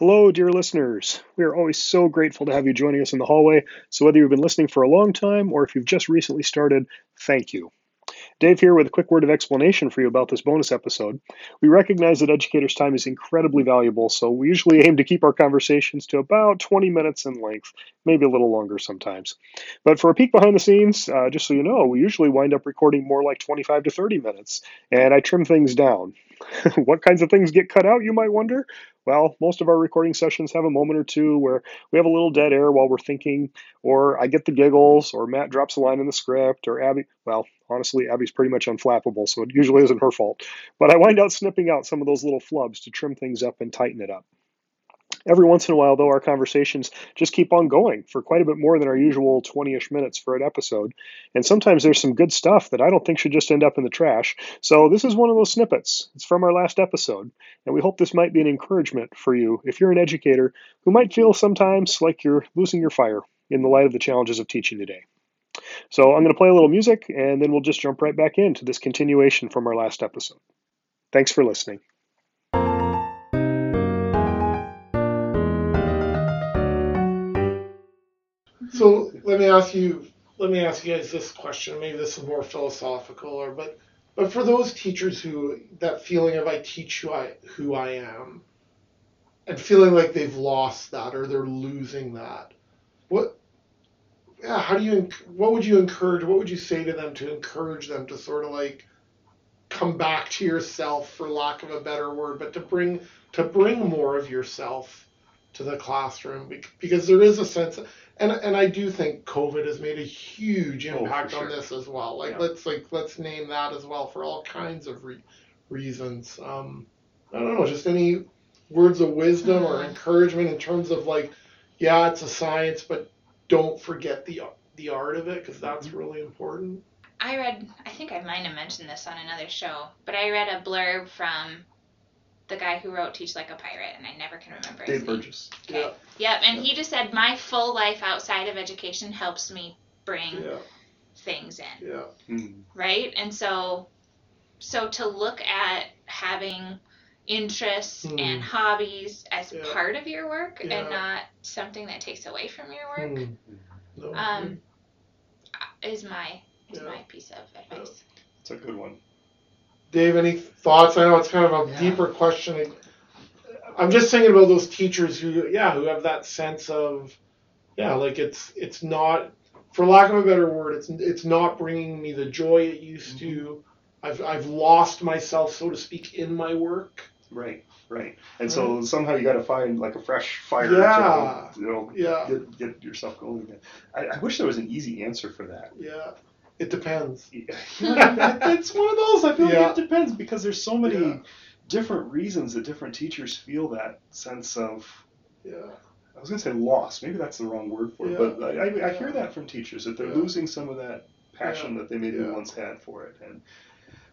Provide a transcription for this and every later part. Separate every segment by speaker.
Speaker 1: Hello, dear listeners. We are always so grateful to have you joining us in the hallway. So, whether you've been listening for a long time or if you've just recently started, thank you. Dave here with a quick word of explanation for you about this bonus episode. We recognize that educators' time is incredibly valuable, so we usually aim to keep our conversations to about 20 minutes in length, maybe a little longer sometimes. But for a peek behind the scenes, uh, just so you know, we usually wind up recording more like 25 to 30 minutes, and I trim things down. what kinds of things get cut out, you might wonder? Well, most of our recording sessions have a moment or two where we have a little dead air while we're thinking, or I get the giggles, or Matt drops a line in the script, or Abby, well, honestly, Abby's pretty much unflappable, so it usually isn't her fault. But I wind up snipping out some of those little flubs to trim things up and tighten it up. Every once in a while, though, our conversations just keep on going for quite a bit more than our usual 20 ish minutes for an episode. And sometimes there's some good stuff that I don't think should just end up in the trash. So this is one of those snippets. It's from our last episode. And we hope this might be an encouragement for you if you're an educator who might feel sometimes like you're losing your fire in the light of the challenges of teaching today. So I'm going to play a little music and then we'll just jump right back into this continuation from our last episode. Thanks for listening.
Speaker 2: So let me ask you, let me ask you guys this question. Maybe this is more philosophical, or but but for those teachers who that feeling of I teach who I who I am, and feeling like they've lost that or they're losing that, what? Yeah, how do you? What would you encourage? What would you say to them to encourage them to sort of like come back to yourself, for lack of a better word, but to bring to bring more of yourself to the classroom because there is a sense and and I do think COVID has made a huge
Speaker 1: Oh, for
Speaker 2: impact
Speaker 1: sure.
Speaker 2: on this as well. Like
Speaker 1: Yeah.
Speaker 2: let's like let's name that as well for all kinds of re- reasons. Um, I don't know, just any words of wisdom or
Speaker 3: Mhm.
Speaker 2: encouragement in terms of like, yeah, it's a science, but don't forget the the art of it because that's
Speaker 1: Mm-hmm.
Speaker 2: really important.
Speaker 3: I read, I think I might have mentioned this on another show, but I read a blurb from the guy who wrote Teach Like a Pirate, and I never can remember his
Speaker 1: Dave
Speaker 3: name.
Speaker 1: Burgess.
Speaker 3: Okay. Yep, and he just said, My full life outside of education helps me bring
Speaker 2: Yeah,
Speaker 3: things in,
Speaker 2: yeah,
Speaker 1: Mm.
Speaker 3: right? And so, so to look at having interests
Speaker 2: Hmm.
Speaker 3: and hobbies as
Speaker 2: Yeah.
Speaker 3: part of your work
Speaker 2: Yeah.
Speaker 3: and not something that takes away from your work.
Speaker 2: No,
Speaker 3: um, is my is
Speaker 2: Yeah.
Speaker 3: my piece of advice.
Speaker 1: It's a good one.
Speaker 2: Dave, any thoughts? I know it's kind of a
Speaker 4: Yeah.
Speaker 2: deeper question. I'm just thinking about those teachers who, yeah, who have that sense of, yeah, like it's it's not, for lack of a better word, it's it's not bringing me the joy it used to. Mm-hmm. I've I've lost myself, so to speak, in my work.
Speaker 1: Right, right. And so somehow you got to find like a fresh fire
Speaker 2: Yeah.
Speaker 1: to you know
Speaker 2: Yeah,
Speaker 1: get, get yourself going again. I, I wish there was an easy answer for that.
Speaker 2: yeah. It depends.
Speaker 1: It's one of those. I feel
Speaker 2: Yeah.
Speaker 1: like it depends because there's so many
Speaker 2: Yeah.
Speaker 1: different reasons that different teachers feel that sense of.
Speaker 2: Yeah,
Speaker 1: I was gonna say loss. Maybe that's the wrong word for it, but I, I, I hear that from teachers that they're losing some of that passion that they maybe once had for it, and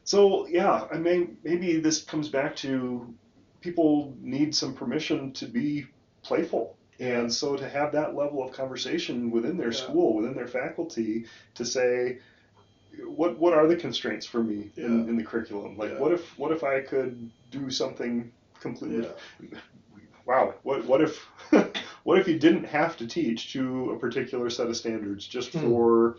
Speaker 1: so yeah, I mean maybe this comes back to people need some permission to be playful. And so to have that level of conversation within their
Speaker 2: Yeah.
Speaker 1: school, within their faculty, to say, what what are the constraints for me in,
Speaker 2: Yeah.
Speaker 1: in the curriculum? Like
Speaker 2: Yeah.
Speaker 1: what if what if I could do something completely
Speaker 2: yeah,
Speaker 1: wow what what if what if you didn't have to teach to a particular set of standards just
Speaker 2: Hmm.
Speaker 1: for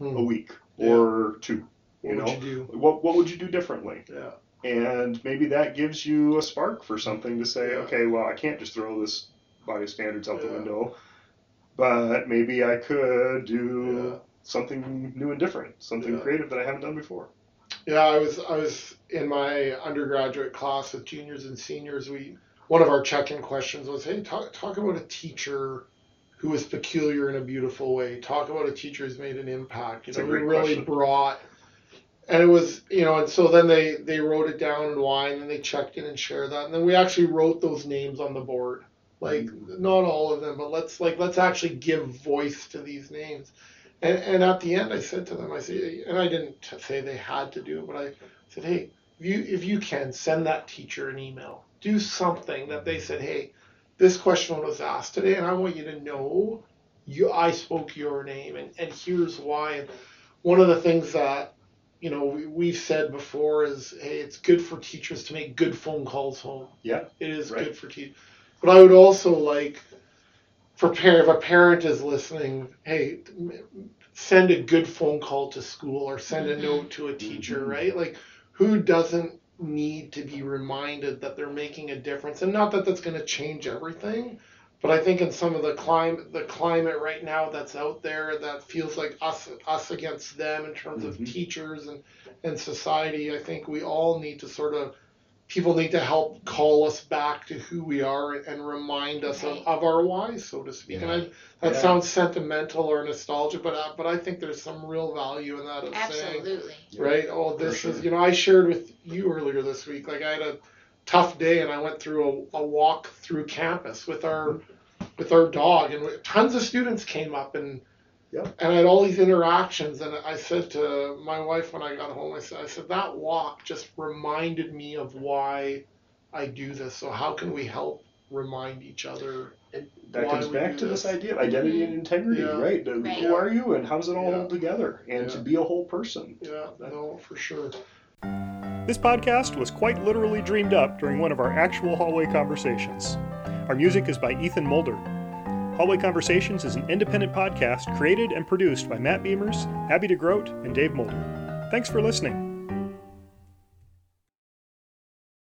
Speaker 1: a
Speaker 2: Hmm.
Speaker 1: week or two you
Speaker 2: What
Speaker 1: know
Speaker 2: would you do?
Speaker 1: what what would you do differently
Speaker 2: Yeah,
Speaker 1: and maybe that gives you a spark for something to say okay well I can't just throw this body standards out the window but maybe I could do. Something new and different something
Speaker 2: Yeah.
Speaker 1: creative that I haven't done before
Speaker 2: Yeah, I was I was in my undergraduate class with juniors and seniors. We one of our check-in questions was, "Hey, talk talk about a teacher who was peculiar in a beautiful way. Talk about a teacher who's made an impact. You
Speaker 1: It's a
Speaker 2: know, who really
Speaker 1: question.
Speaker 2: brought." And it was, you know, and so then they they wrote it down and why, and then they checked in and shared that, and then we actually wrote those names on the board. Like mm. not all of them, but let's like let's actually give voice to these names. And, and at the end, I said to them, I said, and I didn't say they had to do it, but I said, hey, if you if you can send that teacher an email, do something that they said, hey, this question was asked today, and I want you to know you I spoke your name, and and here's why. And one of the things that you know we, we've said before is, hey, it's good for teachers to make good phone calls home.
Speaker 1: Yeah,
Speaker 2: It is
Speaker 1: right.
Speaker 2: good for teachers. but I would also like parent, if a parent is listening, hey, send a good phone call to school or send a note to a teacher,
Speaker 4: Mhm.
Speaker 2: right? Like, who doesn't need to be reminded that they're making a difference? And not that that's going to change everything, but I think in some of the climate, the climate right now that's out there, that feels like us, us against them in terms of
Speaker 4: Mhm.
Speaker 2: teachers and and society. I think we all need to sort of people need to help call us back to who we are and remind us of,
Speaker 3: Right.
Speaker 2: of our why, so to speak. And I, that
Speaker 4: Yeah.
Speaker 2: sounds sentimental or nostalgic, but I, but I think there's some real value in that of saying,
Speaker 3: Absolutely.
Speaker 2: right? Oh, this
Speaker 4: For
Speaker 2: is you know I shared with you earlier this week. Like I had a tough day and I went through a, a walk through campus with our with our dog and tons of students came up and
Speaker 4: Yep.
Speaker 2: and I had all these interactions and I said to my wife when I got home I said I said that walk just reminded me of why I do this. So how can we help remind each other?
Speaker 4: That comes back to this
Speaker 2: this.
Speaker 4: idea of identity and mm-hmm. integrity,
Speaker 2: Yeah.
Speaker 4: right? The-
Speaker 3: Right.
Speaker 4: Who are you and how does it all
Speaker 2: Yeah.
Speaker 4: hold together? And to be a whole person.
Speaker 2: Yeah, no, for sure.
Speaker 1: This podcast was quite literally dreamed up during one of our actual hallway conversations. Our music is by Ethan Mulder. Hallway Conversations is an independent podcast created and produced by Matt Beimers, Abby DeGroat, and Dave Mulder. Thanks for listening.